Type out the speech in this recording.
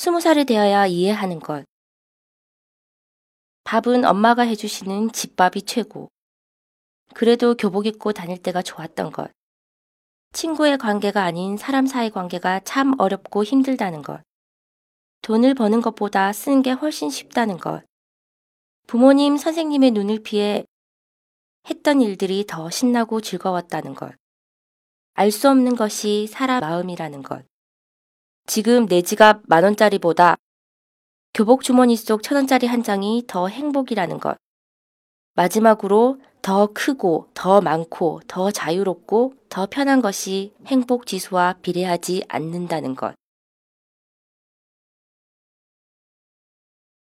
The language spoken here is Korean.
스무 살이 되어야 이해하는 것. 밥은 엄마가 해주시는 집밥이 최고. 그래도 교복 입고 다닐 때가 좋았던 것. 친구의 관계가 아닌 사람 사이 관계가 참 어렵고 힘들다는 것. 돈을 버는 것보다 쓰는 게 훨씬 쉽다는 것. 부모님, 선생님의 눈을 피해 했던 일들이 더 신나고 즐거웠다는 것. 알 수 없는 것이 사람 마음이라는 것. 지금 내 지갑 만 원짜리보다 교복 주머니 속 천 원짜리 한 장이 더 행복이라는 것. 마지막으로 더 크고 더 많고 더 자유롭고 더 편한 것이 행복 지수와 비례하지 않는다는 것.